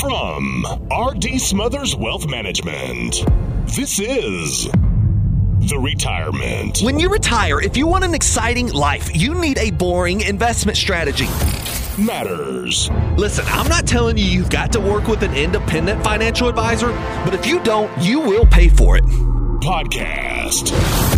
From RD Smothers Wealth Management, this is The Retirement. When you retire, if you want an exciting life, you need a boring investment strategy. Matters. Listen, I'm not telling you you've got to work with an independent financial advisor, but if you don't, you will pay for it. Podcast.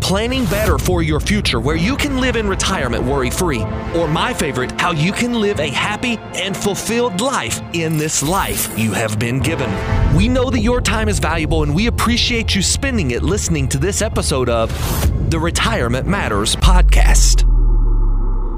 planning better for your future where you can live in retirement worry free, or my favorite, how you can live a happy and fulfilled life in this life you have been given. We know that your time is valuable and we appreciate you spending it listening to this episode of the Retirement Matters Podcast.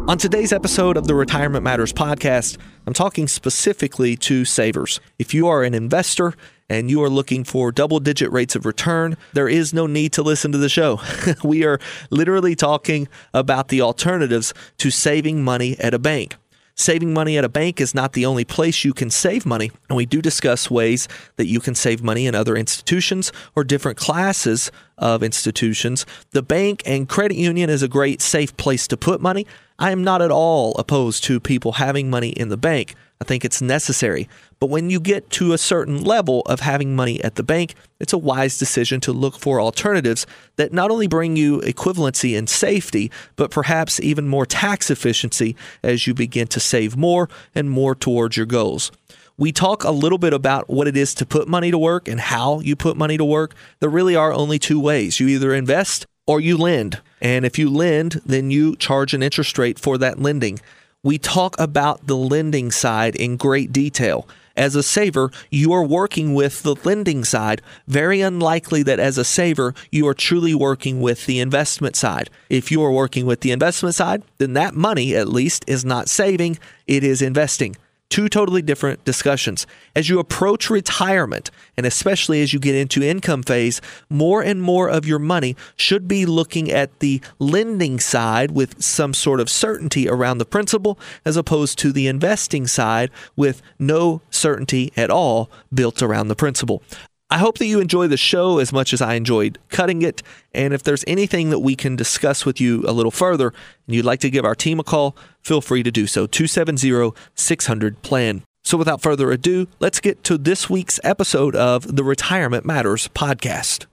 On today's episode of the Retirement Matters podcast, I'm talking specifically to savers. If you are an investor and you are looking for double digit rates of return, there is no need to listen to the show. we are literally talking about the alternatives to saving money at a bank. Saving money at a bank is not the only place you can save money, and we do discuss ways that you can save money in other institutions or different classes of institutions. The bank and credit union is a great safe place to put money. I am not at all opposed to people having money in the bank. I think it's necessary. But when you get to a certain level of having money at the bank, it's a wise decision to look for alternatives that not only bring you equivalency and safety, but perhaps even more tax efficiency as you begin to save more and more towards your goals. We talk a little bit about what it is to put money to work and how you put money to work. There really are only two ways you either invest or you lend. And if you lend, then you charge an interest rate for that lending. We talk about the lending side in great detail. As a saver, you are working with the lending side. Very unlikely that as a saver, you are truly working with the investment side. If you are working with the investment side, then that money, at least, is not saving, it is investing. Two totally different discussions. As you approach retirement, and especially as you get into income phase, more and more of your money should be looking at the lending side with some sort of certainty around the principal, as opposed to the investing side with no certainty at all built around the principal. I hope that you enjoy the show as much as I enjoyed cutting it. And if there's anything that we can discuss with you a little further and you'd like to give our team a call, feel free to do so. 270 600 PLAN. So without further ado, let's get to this week's episode of the Retirement Matters podcast.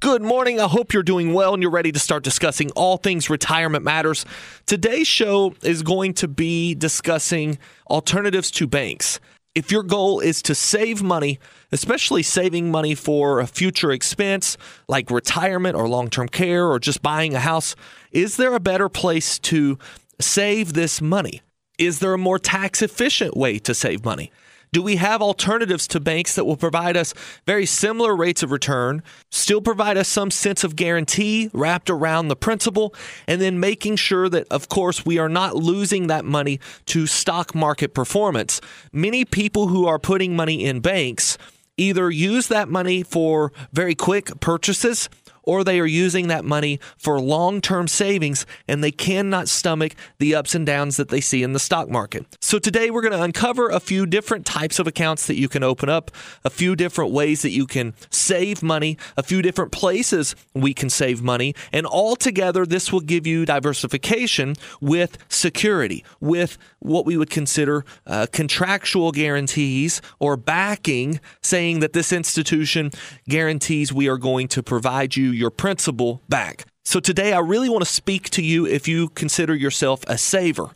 Good morning. I hope you're doing well and you're ready to start discussing all things retirement matters. Today's show is going to be discussing alternatives to banks if your goal is to save money, especially saving money for a future expense like retirement or long term care or just buying a house, is there a better place to save this money? Is there a more tax efficient way to save money? Do we have alternatives to banks that will provide us very similar rates of return, still provide us some sense of guarantee wrapped around the principal, and then making sure that, of course, we are not losing that money to stock market performance? Many people who are putting money in banks either use that money for very quick purchases or they are using that money for long term savings and they cannot stomach the ups and downs that they see in the stock market. So, today we're going to uncover a few different types of accounts that you can open up, a few different ways that you can save money, a few different places we can save money, and all together, this will give you diversification with security, with what we would consider uh, contractual guarantees or backing, saying that this institution guarantees we are going to provide you your principal back. So today, I really want to speak to you if you consider yourself a saver.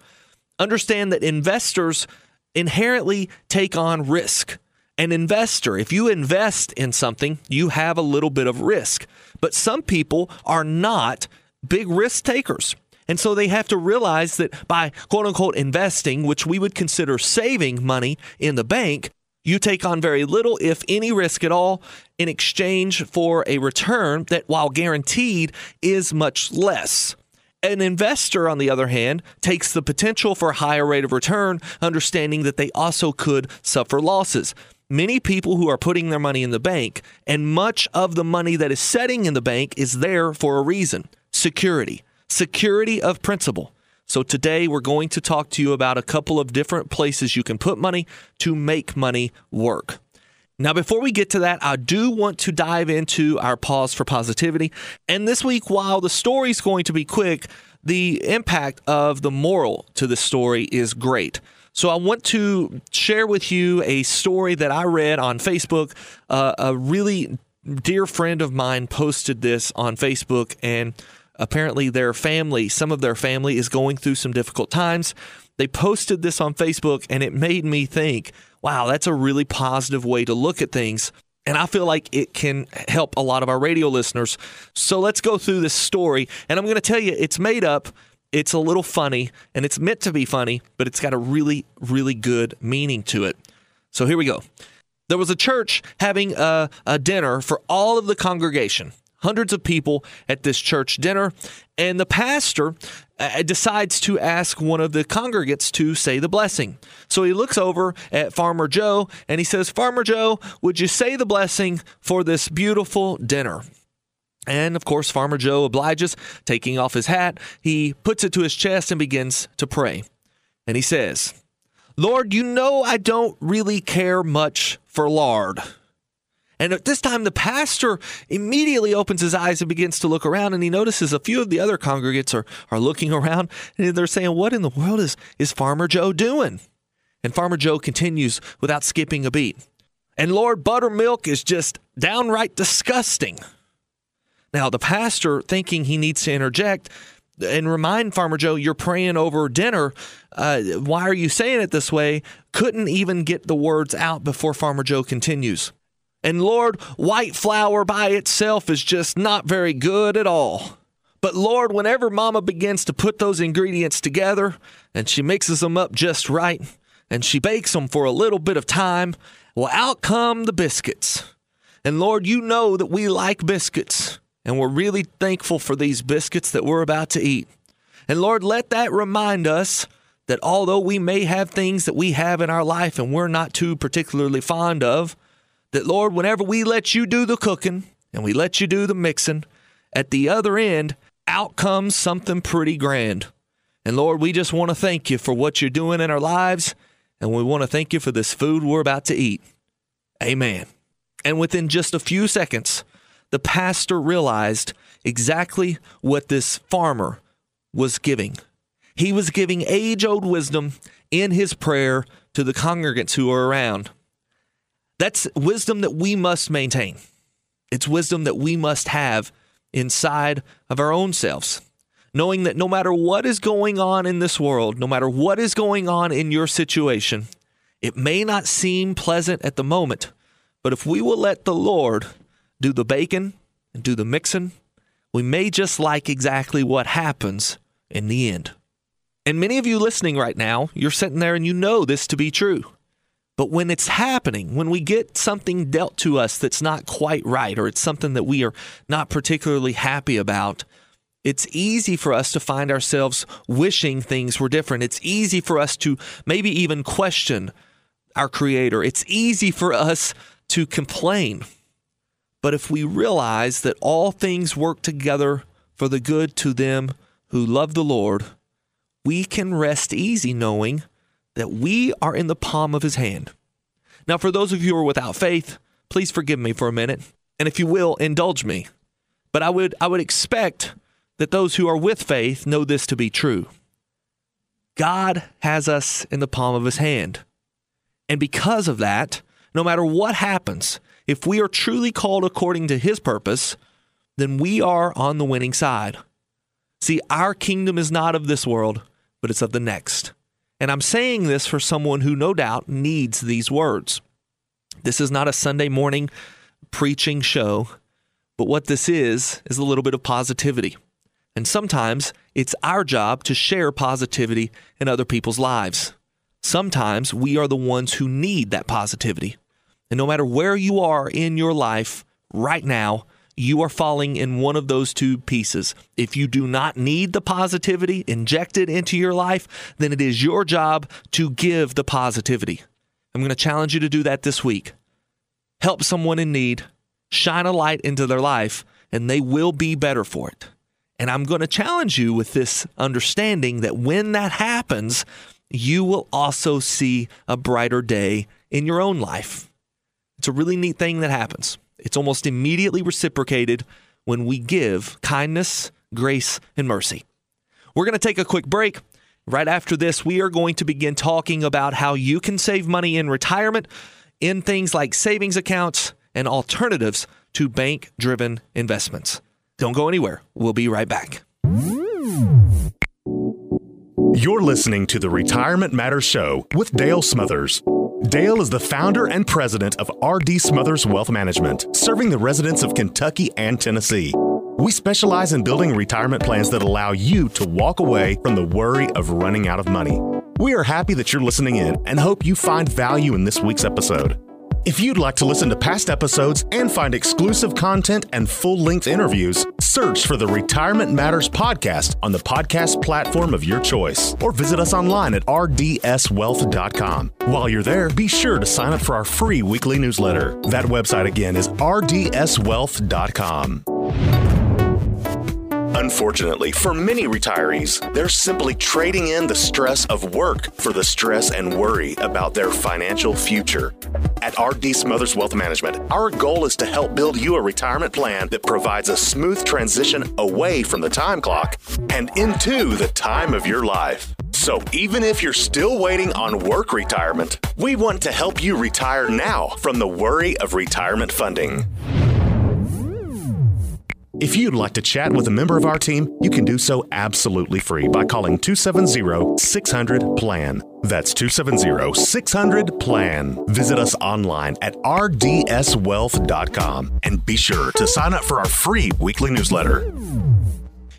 Understand that investors inherently take on risk. An investor, if you invest in something, you have a little bit of risk. But some people are not big risk takers. And so they have to realize that by quote unquote investing, which we would consider saving money in the bank, you take on very little, if any risk at all, in exchange for a return that, while guaranteed, is much less. An investor, on the other hand, takes the potential for a higher rate of return, understanding that they also could suffer losses. Many people who are putting their money in the bank, and much of the money that is setting in the bank is there for a reason security, security of principal. So today we're going to talk to you about a couple of different places you can put money to make money work. Now, before we get to that, I do want to dive into our pause for positivity. And this week, while the story is going to be quick, the impact of the moral to the story is great. So I want to share with you a story that I read on Facebook. Uh, a really dear friend of mine posted this on Facebook, and apparently their family, some of their family, is going through some difficult times. They posted this on Facebook, and it made me think, wow, that's a really positive way to look at things. And I feel like it can help a lot of our radio listeners. So let's go through this story. And I'm going to tell you, it's made up it's a little funny and it's meant to be funny, but it's got a really, really good meaning to it. So here we go. There was a church having a, a dinner for all of the congregation, hundreds of people at this church dinner, and the pastor uh, decides to ask one of the congregants to say the blessing. So he looks over at Farmer Joe and he says, Farmer Joe, would you say the blessing for this beautiful dinner? And of course, Farmer Joe obliges, taking off his hat. He puts it to his chest and begins to pray. And he says, Lord, you know I don't really care much for lard. And at this time, the pastor immediately opens his eyes and begins to look around, and he notices a few of the other congregants are, are looking around, and they're saying, What in the world is, is Farmer Joe doing? And Farmer Joe continues without skipping a beat. And Lord, buttermilk is just downright disgusting. Now, the pastor, thinking he needs to interject and remind Farmer Joe, you're praying over dinner. Uh, why are you saying it this way? Couldn't even get the words out before Farmer Joe continues. And Lord, white flour by itself is just not very good at all. But Lord, whenever Mama begins to put those ingredients together and she mixes them up just right and she bakes them for a little bit of time, well, out come the biscuits. And Lord, you know that we like biscuits and we're really thankful for these biscuits that we're about to eat. And Lord, let that remind us that although we may have things that we have in our life and we're not too particularly fond of, that Lord, whenever we let you do the cooking and we let you do the mixing, at the other end, out comes something pretty grand. And Lord, we just want to thank you for what you're doing in our lives, and we want to thank you for this food we're about to eat. Amen. And within just a few seconds, the pastor realized exactly what this farmer was giving. He was giving age old wisdom in his prayer to the congregants who were around. That's wisdom that we must maintain. It's wisdom that we must have inside of our own selves. Knowing that no matter what is going on in this world, no matter what is going on in your situation, it may not seem pleasant at the moment, but if we will let the Lord do the baking and do the mixing, we may just like exactly what happens in the end. And many of you listening right now, you're sitting there and you know this to be true. But when it's happening, when we get something dealt to us that's not quite right, or it's something that we are not particularly happy about, it's easy for us to find ourselves wishing things were different. It's easy for us to maybe even question our Creator. It's easy for us to complain. But if we realize that all things work together for the good to them who love the Lord, we can rest easy knowing that we are in the palm of his hand. Now, for those of you who are without faith, please forgive me for a minute. And if you will, indulge me. But I would, I would expect that those who are with faith know this to be true. God has us in the palm of his hand. And because of that, no matter what happens, if we are truly called according to his purpose, then we are on the winning side. See, our kingdom is not of this world, but it's of the next. And I'm saying this for someone who no doubt needs these words. This is not a Sunday morning preaching show, but what this is, is a little bit of positivity. And sometimes it's our job to share positivity in other people's lives. Sometimes we are the ones who need that positivity. And no matter where you are in your life right now, you are falling in one of those two pieces. If you do not need the positivity injected into your life, then it is your job to give the positivity. I'm going to challenge you to do that this week. Help someone in need, shine a light into their life, and they will be better for it. And I'm going to challenge you with this understanding that when that happens, you will also see a brighter day in your own life. It's a really neat thing that happens. It's almost immediately reciprocated when we give kindness, grace, and mercy. We're going to take a quick break. Right after this, we are going to begin talking about how you can save money in retirement in things like savings accounts and alternatives to bank driven investments. Don't go anywhere. We'll be right back. You're listening to the Retirement Matters Show with Dale Smothers. Dale is the founder and president of RD Smothers Wealth Management, serving the residents of Kentucky and Tennessee. We specialize in building retirement plans that allow you to walk away from the worry of running out of money. We are happy that you're listening in and hope you find value in this week's episode. If you'd like to listen to past episodes and find exclusive content and full length interviews, search for the Retirement Matters podcast on the podcast platform of your choice or visit us online at rdswealth.com. While you're there, be sure to sign up for our free weekly newsletter. That website again is rdswealth.com. Unfortunately, for many retirees, they're simply trading in the stress of work for the stress and worry about their financial future. At RD Smothers Wealth Management, our goal is to help build you a retirement plan that provides a smooth transition away from the time clock and into the time of your life. So, even if you're still waiting on work retirement, we want to help you retire now from the worry of retirement funding. If you'd like to chat with a member of our team, you can do so absolutely free by calling 270 600 PLAN. That's 270 600 PLAN. Visit us online at rdswealth.com and be sure to sign up for our free weekly newsletter.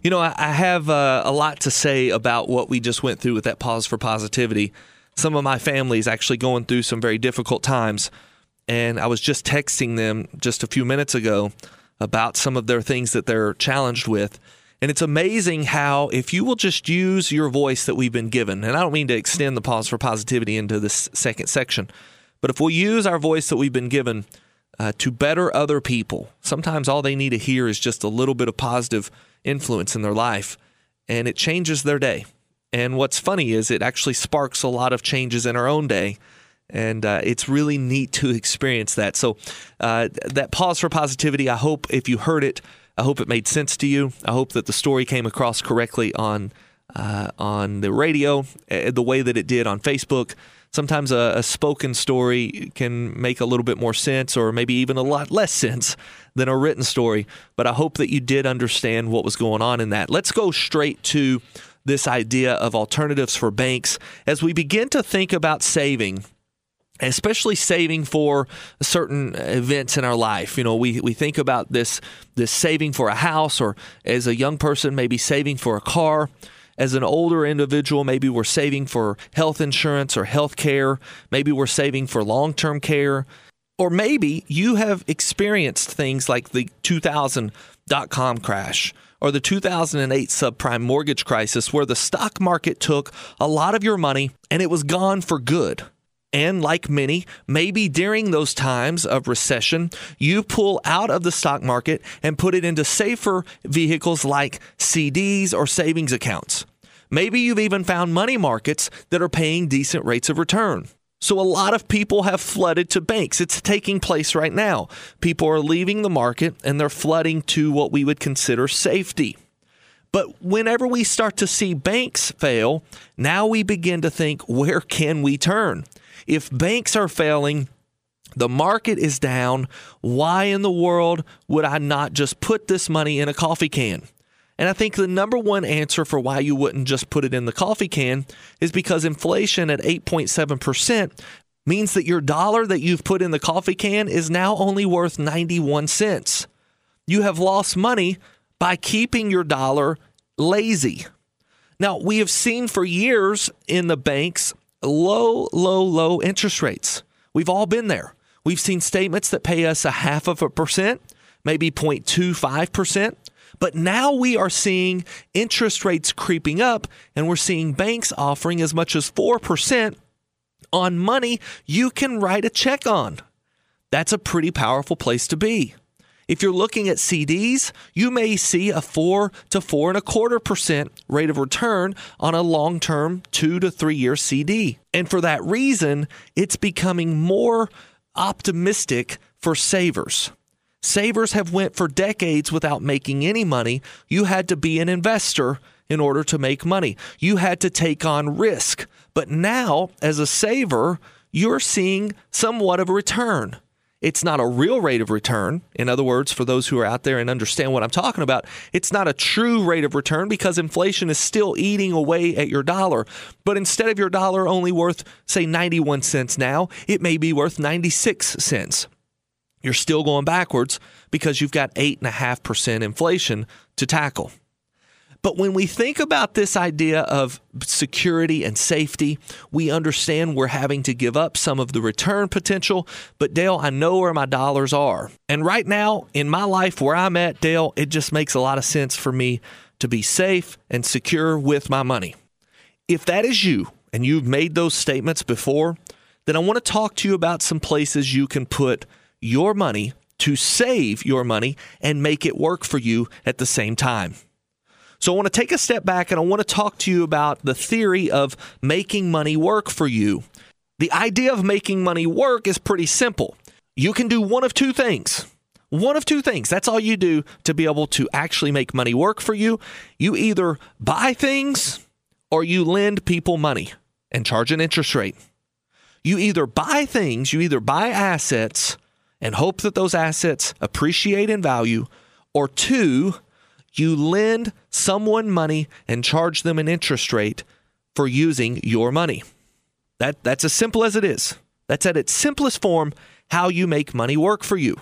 You know, I have uh, a lot to say about what we just went through with that pause for positivity. Some of my family is actually going through some very difficult times, and I was just texting them just a few minutes ago about some of their things that they're challenged with. And it's amazing how, if you will just use your voice that we've been given, and I don't mean to extend the pause for positivity into this second section, but if we'll use our voice that we've been given uh, to better other people, sometimes all they need to hear is just a little bit of positive influence in their life, and it changes their day. And what's funny is it actually sparks a lot of changes in our own day. And uh, it's really neat to experience that. So, uh, that pause for positivity, I hope if you heard it, I hope it made sense to you. I hope that the story came across correctly on uh, on the radio, uh, the way that it did on Facebook. Sometimes a, a spoken story can make a little bit more sense, or maybe even a lot less sense than a written story. But I hope that you did understand what was going on in that. Let's go straight to this idea of alternatives for banks as we begin to think about saving especially saving for certain events in our life. You know, we, we think about this this saving for a house or as a young person maybe saving for a car. As an older individual, maybe we're saving for health insurance or health care. Maybe we're saving for long term care. Or maybe you have experienced things like the 2000 dot com crash or the 2008 subprime mortgage crisis, where the stock market took a lot of your money and it was gone for good. And like many, maybe during those times of recession, you pull out of the stock market and put it into safer vehicles like CDs or savings accounts. Maybe you've even found money markets that are paying decent rates of return. So, a lot of people have flooded to banks. It's taking place right now. People are leaving the market and they're flooding to what we would consider safety. But whenever we start to see banks fail, now we begin to think, where can we turn? If banks are failing, the market is down. Why in the world would I not just put this money in a coffee can? And I think the number one answer for why you wouldn't just put it in the coffee can is because inflation at 8.7% means that your dollar that you've put in the coffee can is now only worth 91 cents. You have lost money by keeping your dollar lazy. Now, we have seen for years in the banks low, low, low interest rates. We've all been there. We've seen statements that pay us a half of a percent, maybe 0.25%. But now we are seeing interest rates creeping up, and we're seeing banks offering as much as 4% on money you can write a check on. That's a pretty powerful place to be. If you're looking at CDs, you may see a four to four and a quarter percent rate of return on a long term two to three year CD. And for that reason, it's becoming more optimistic for savers. Savers have went for decades without making any money. You had to be an investor in order to make money. You had to take on risk. But now, as a saver, you're seeing somewhat of a return. It's not a real rate of return. In other words, for those who are out there and understand what I'm talking about, it's not a true rate of return because inflation is still eating away at your dollar. But instead of your dollar only worth, say, 91 cents now, it may be worth 96 cents. You're still going backwards because you've got 8.5% inflation to tackle. But when we think about this idea of security and safety, we understand we're having to give up some of the return potential. But Dale, I know where my dollars are. And right now in my life where I'm at, Dale, it just makes a lot of sense for me to be safe and secure with my money. If that is you and you've made those statements before, then I want to talk to you about some places you can put your money to save your money and make it work for you at the same time. So I want to take a step back and I want to talk to you about the theory of making money work for you. The idea of making money work is pretty simple. You can do one of two things. One of two things. That's all you do to be able to actually make money work for you. You either buy things or you lend people money and charge an interest rate. You either buy things, you either buy assets and hope that those assets appreciate in value, or two, you lend someone money and charge them an interest rate for using your money. That, that's as simple as it is. That's at its simplest form how you make money work for you.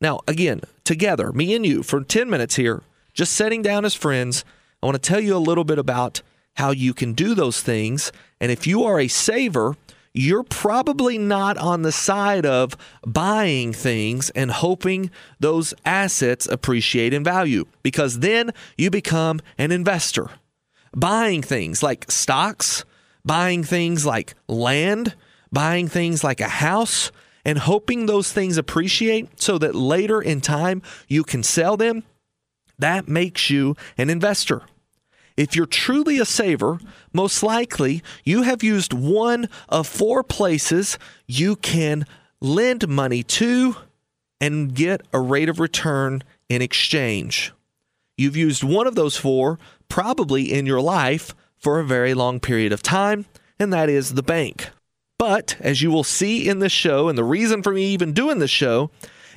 Now, again, together, me and you, for 10 minutes here, just sitting down as friends, I want to tell you a little bit about how you can do those things. And if you are a saver, you're probably not on the side of buying things and hoping those assets appreciate in value because then you become an investor. Buying things like stocks, buying things like land, buying things like a house, and hoping those things appreciate so that later in time you can sell them, that makes you an investor. If you're truly a saver, most likely you have used one of four places you can lend money to and get a rate of return in exchange. You've used one of those four probably in your life for a very long period of time, and that is the bank. But as you will see in this show, and the reason for me even doing this show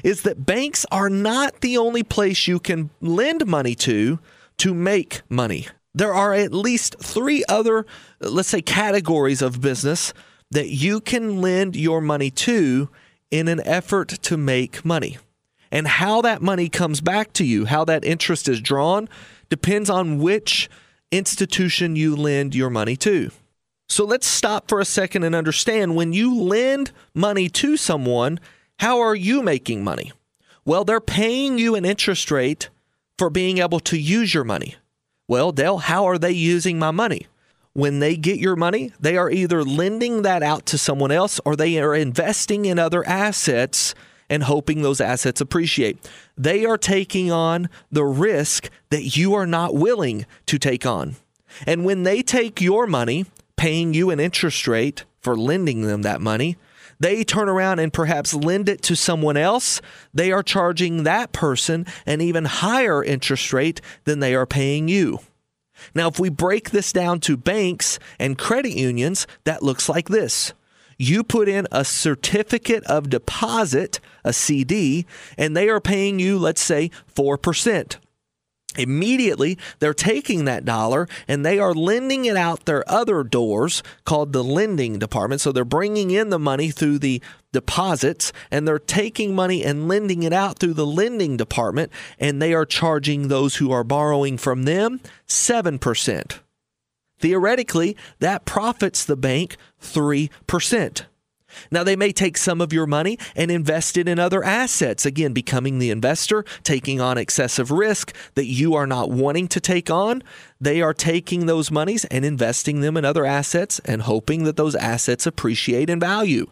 is that banks are not the only place you can lend money to to make money there are at least three other, let's say, categories of business that you can lend your money to in an effort to make money. And how that money comes back to you, how that interest is drawn, depends on which institution you lend your money to. So let's stop for a second and understand when you lend money to someone, how are you making money? Well, they're paying you an interest rate for being able to use your money. Well, Dale, how are they using my money? When they get your money, they are either lending that out to someone else or they are investing in other assets and hoping those assets appreciate. They are taking on the risk that you are not willing to take on. And when they take your money, paying you an interest rate for lending them that money, they turn around and perhaps lend it to someone else, they are charging that person an even higher interest rate than they are paying you. Now, if we break this down to banks and credit unions, that looks like this. You put in a certificate of deposit, a CD, and they are paying you, let's say, 4% immediately they're taking that dollar and they are lending it out their other doors called the lending department. So they're bringing in the money through the deposits and they're taking money and lending it out through the lending department and they are charging those who are borrowing from them 7% theoretically that profits the bank 3% now, they may take some of your money and invest it in other assets, again, becoming the investor, taking on excessive risk that you are not wanting to take on. They are taking those monies and investing them in other assets and hoping that those assets appreciate in value.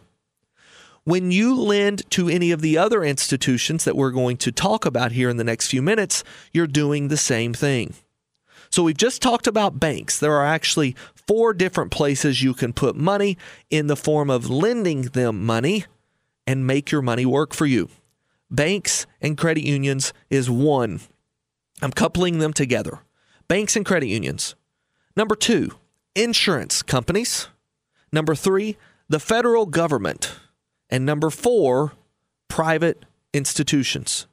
When you lend to any of the other institutions that we're going to talk about here in the next few minutes, you're doing the same thing. So we've just talked about banks. There are actually four different places you can put money in the form of lending them money and make your money work for you. Banks and credit unions is one. I'm coupling them together. Banks and credit unions. Number two, insurance companies. Number three, the federal government. And number four, private institutions.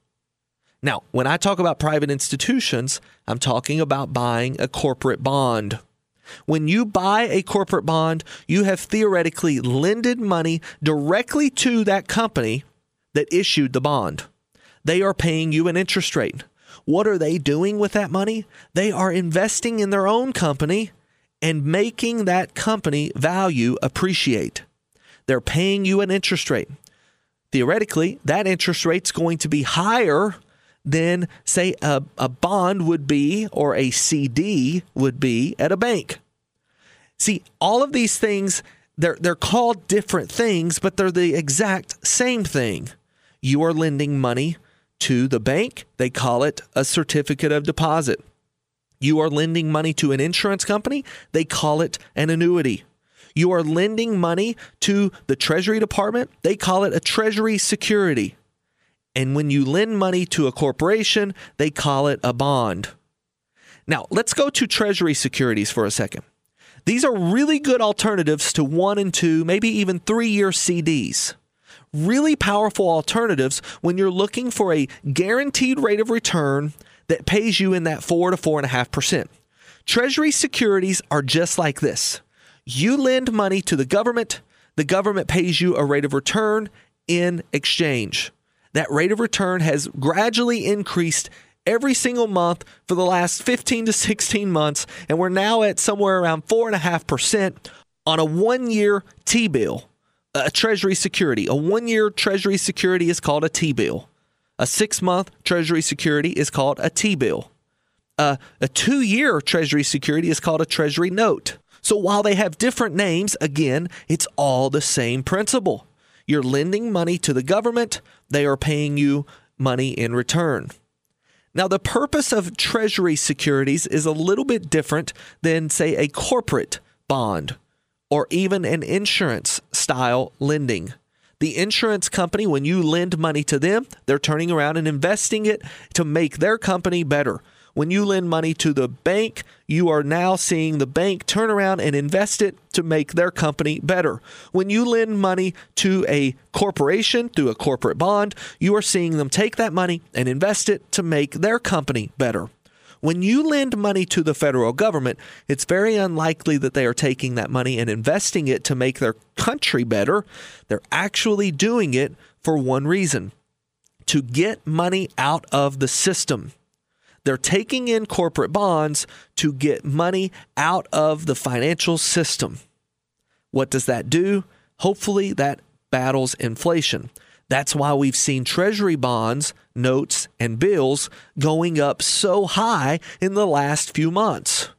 Now, when I talk about private institutions, I'm talking about buying a corporate bond. When you buy a corporate bond, you have theoretically lended money directly to that company that issued the bond. They are paying you an interest rate. What are they doing with that money? They are investing in their own company and making that company value appreciate. They're paying you an interest rate. Theoretically, that interest rate's going to be higher than, say, a, a bond would be or a CD would be at a bank. See, all of these things, they're, they're called different things, but they're the exact same thing. You are lending money to the bank, they call it a certificate of deposit. You are lending money to an insurance company, they call it an annuity. You are lending money to the Treasury Department, they call it a Treasury security. And when you lend money to a corporation, they call it a bond. Now, let's go to Treasury securities for a second. These are really good alternatives to one and two, maybe even three year CDs. Really powerful alternatives when you're looking for a guaranteed rate of return that pays you in that four to four and a half percent. Treasury securities are just like this. You lend money to the government, the government pays you a rate of return in exchange that rate of return has gradually increased every single month for the last 15 to 16 months, and we're now at somewhere around 4.5% on a one year T bill, a Treasury security. A one year Treasury security is called a T bill. A six month Treasury security is called a T bill. Uh, a two year Treasury security is called a Treasury note. So while they have different names, again, it's all the same principle. You're lending money to the government, they are paying you money in return. Now, the purpose of Treasury securities is a little bit different than, say, a corporate bond or even an insurance style lending. The insurance company, when you lend money to them, they're turning around and investing it to make their company better. When you lend money to the bank, you are now seeing the bank turn around and invest it to make their company better. When you lend money to a corporation through a corporate bond, you are seeing them take that money and invest it to make their company better. When you lend money to the federal government, it's very unlikely that they are taking that money and investing it to make their country better. They're actually doing it for one reason to get money out of the system. They're taking in corporate bonds to get money out of the financial system. What does that do? Hopefully, that battles inflation. That's why we've seen treasury bonds, notes, and bills going up so high in the last few months.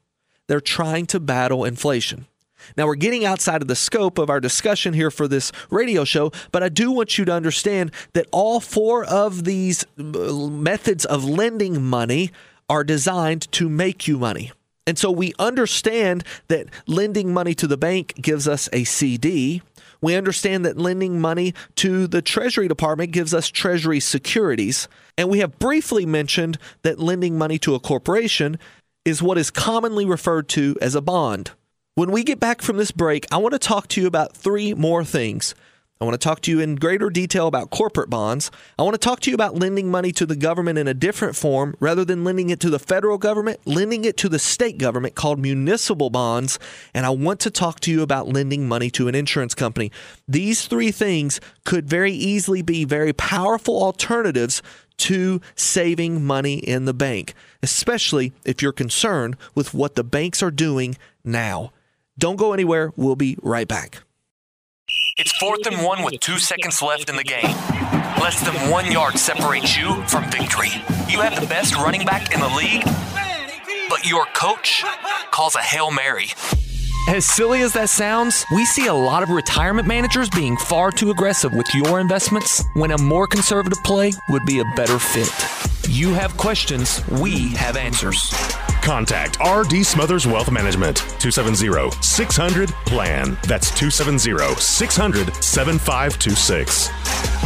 They're trying to battle inflation. Now, we're getting outside of the scope of our discussion here for this radio show, but I do want you to understand that all four of these uh, methods of lending money are designed to make you money. And so we understand that lending money to the bank gives us a CD. We understand that lending money to the Treasury Department gives us Treasury securities. And we have briefly mentioned that lending money to a corporation is what is commonly referred to as a bond. When we get back from this break, I want to talk to you about three more things. I want to talk to you in greater detail about corporate bonds. I want to talk to you about lending money to the government in a different form rather than lending it to the federal government, lending it to the state government called municipal bonds. And I want to talk to you about lending money to an insurance company. These three things could very easily be very powerful alternatives to saving money in the bank, especially if you're concerned with what the banks are doing now. Don't go anywhere. We'll be right back. It's fourth and one with two seconds left in the game. Less than one yard separates you from victory. You have the best running back in the league, but your coach calls a Hail Mary. As silly as that sounds, we see a lot of retirement managers being far too aggressive with your investments when a more conservative play would be a better fit. You have questions, we have answers. Contact RD Smothers Wealth Management 270 600 PLAN. That's 270 600 7526.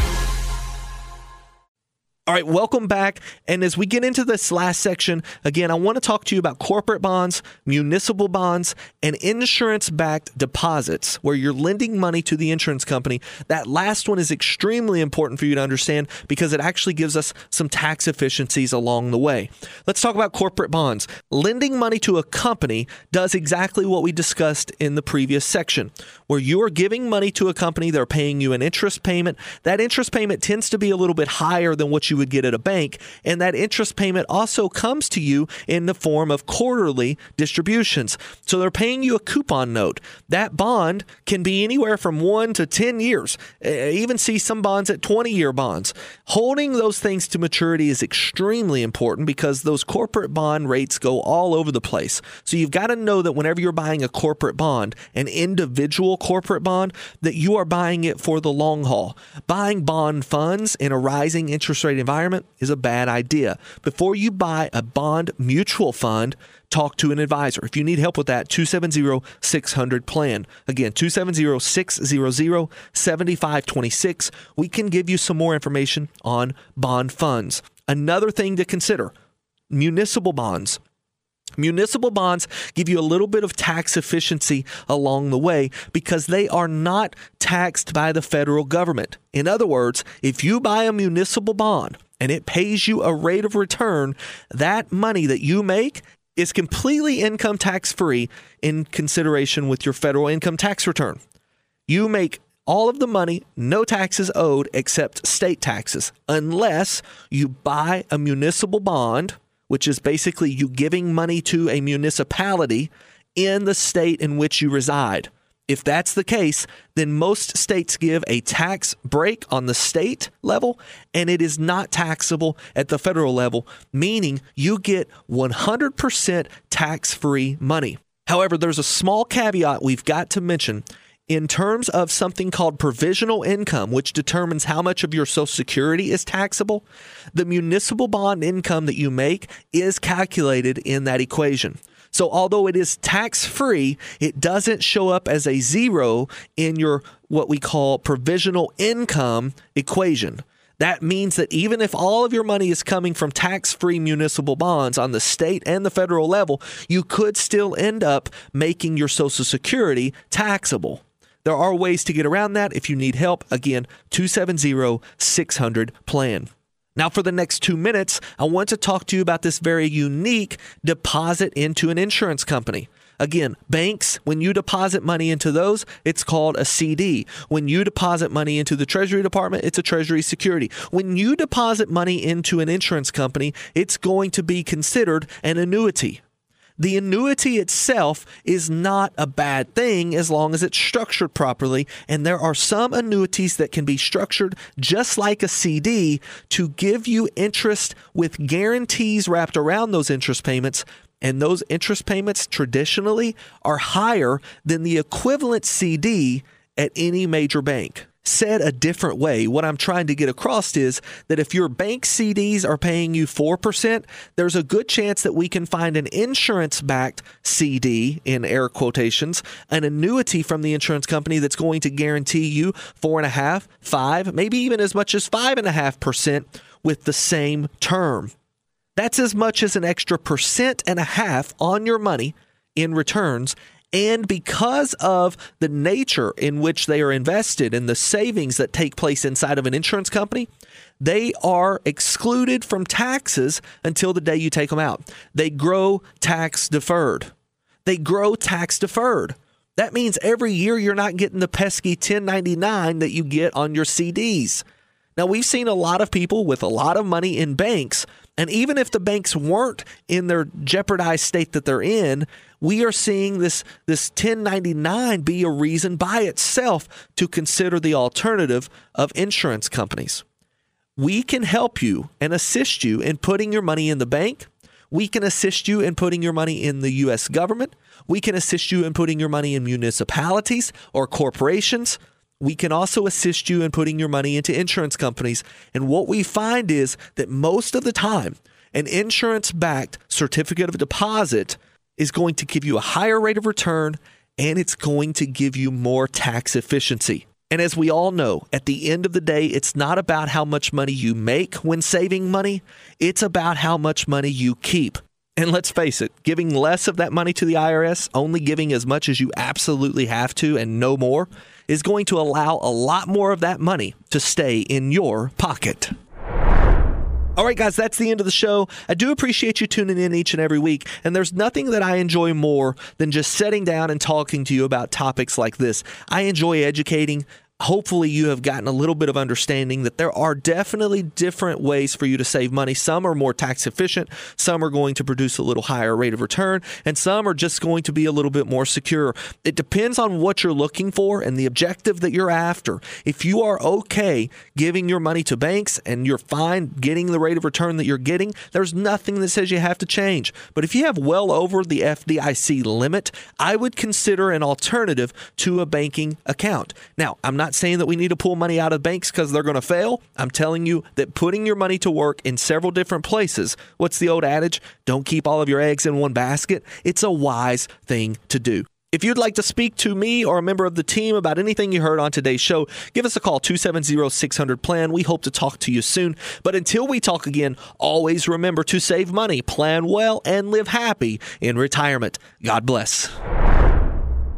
All right, welcome back. And as we get into this last section, again, I want to talk to you about corporate bonds, municipal bonds, and insurance backed deposits where you're lending money to the insurance company. That last one is extremely important for you to understand because it actually gives us some tax efficiencies along the way. Let's talk about corporate bonds. Lending money to a company does exactly what we discussed in the previous section, where you are giving money to a company, they're paying you an interest payment. That interest payment tends to be a little bit higher than what you would get at a bank. And that interest payment also comes to you in the form of quarterly distributions. So they're paying you a coupon note. That bond can be anywhere from one to 10 years. I even see some bonds at 20 year bonds. Holding those things to maturity is extremely important because those corporate bond rates go all over the place. So you've got to know that whenever you're buying a corporate bond, an individual corporate bond, that you are buying it for the long haul. Buying bond funds in a rising interest rate environment environment is a bad idea. Before you buy a bond mutual fund, talk to an advisor. If you need help with that, 270 600 plan. Again, 270 600 7526. We can give you some more information on bond funds. Another thing to consider municipal bonds. Municipal bonds give you a little bit of tax efficiency along the way because they are not taxed by the federal government. In other words, if you buy a municipal bond and it pays you a rate of return, that money that you make is completely income tax free in consideration with your federal income tax return. You make all of the money, no taxes owed except state taxes, unless you buy a municipal bond which is basically you giving money to a municipality in the state in which you reside. If that's the case, then most states give a tax break on the state level and it is not taxable at the federal level, meaning you get 100% tax free money. However, there's a small caveat we've got to mention in terms of something called provisional income, which determines how much of your Social Security is taxable, the municipal bond income that you make is calculated in that equation. So, although it is tax free, it doesn't show up as a zero in your what we call provisional income equation. That means that even if all of your money is coming from tax free municipal bonds on the state and the federal level, you could still end up making your Social Security taxable. There are ways to get around that. If you need help, again, 270 600 plan. Now, for the next two minutes, I want to talk to you about this very unique deposit into an insurance company. Again, banks, when you deposit money into those, it's called a CD. When you deposit money into the Treasury Department, it's a Treasury security. When you deposit money into an insurance company, it's going to be considered an annuity the annuity itself is not a bad thing as long as it's structured properly. And there are some annuities that can be structured just like a CD to give you interest with guarantees wrapped around those interest payments. And those interest payments traditionally are higher than the equivalent CD at any major bank. Said a different way, what I'm trying to get across is that if your bank CDs are paying you 4%, there's a good chance that we can find an insurance backed CD, in air quotations, an annuity from the insurance company that's going to guarantee you 4.5, 5, maybe even as much as 5.5% with the same term. That's as much as an extra percent and a half on your money in returns and because of the nature in which they are invested and the savings that take place inside of an insurance company, they are excluded from taxes until the day you take them out. They grow tax deferred. They grow tax deferred. That means every year you're not getting the pesky 1099 that you get on your CDs. Now, we've seen a lot of people with a lot of money in banks, and even if the banks weren't in their jeopardized state that they're in, we are seeing this, this 1099 be a reason by itself to consider the alternative of insurance companies. We can help you and assist you in putting your money in the bank. We can assist you in putting your money in the U.S. government. We can assist you in putting your money in municipalities or corporations. We can also assist you in putting your money into insurance companies. And what we find is that most of the time, an insurance backed certificate of deposit is going to give you a higher rate of return and it's going to give you more tax efficiency. And as we all know, at the end of the day, it's not about how much money you make when saving money, it's about how much money you keep. And let's face it, giving less of that money to the IRS, only giving as much as you absolutely have to and no more, is going to allow a lot more of that money to stay in your pocket. All right, guys, that's the end of the show. I do appreciate you tuning in each and every week. And there's nothing that I enjoy more than just sitting down and talking to you about topics like this. I enjoy educating, hopefully you have gotten a little bit of understanding that there are definitely different ways for you to save money. Some are more tax efficient, some are going to produce a little higher rate of return, and some are just going to be a little bit more secure. It depends on what you're looking for and the objective that you're after. If you are okay giving your money to banks and you're fine getting the rate of return that you're getting, there's nothing that says you have to change. But if you have well over the FDIC limit, I would consider an alternative to a banking account. Now, I'm not not saying that we need to pull money out of banks because they're going to fail. I'm telling you that putting your money to work in several different places, what's the old adage? Don't keep all of your eggs in one basket. It's a wise thing to do. If you'd like to speak to me or a member of the team about anything you heard on today's show, give us a call 270-600-PLAN. We hope to talk to you soon. But until we talk again, always remember to save money, plan well, and live happy in retirement. God bless.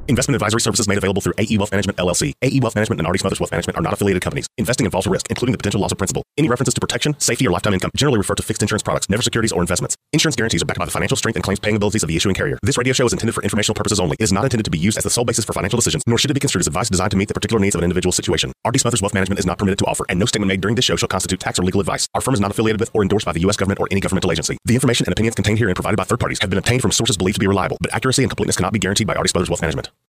Investment advisory services made available through AE Wealth Management LLC. AE Wealth Management and R.D. Smothers Wealth Management are not affiliated companies. Investing involves risk, including the potential loss of principal. Any references to protection, safety, or lifetime income generally refer to fixed insurance products, never securities or investments. Insurance guarantees are backed by the financial strength and claims paying abilities of the issuing carrier. This radio show is intended for informational purposes only. It is not intended to be used as the sole basis for financial decisions, nor should it be construed as advice designed to meet the particular needs of an individual situation. R.D. Smothers Wealth Management is not permitted to offer, and no statement made during this show shall constitute tax or legal advice. Our firm is not affiliated with or endorsed by the U.S. government or any governmental agency. The information and opinions contained herein provided by third parties have been obtained from sources believed to be reliable, but accuracy and completeness cannot be guaranteed by R.D. Smothers Wealth Management.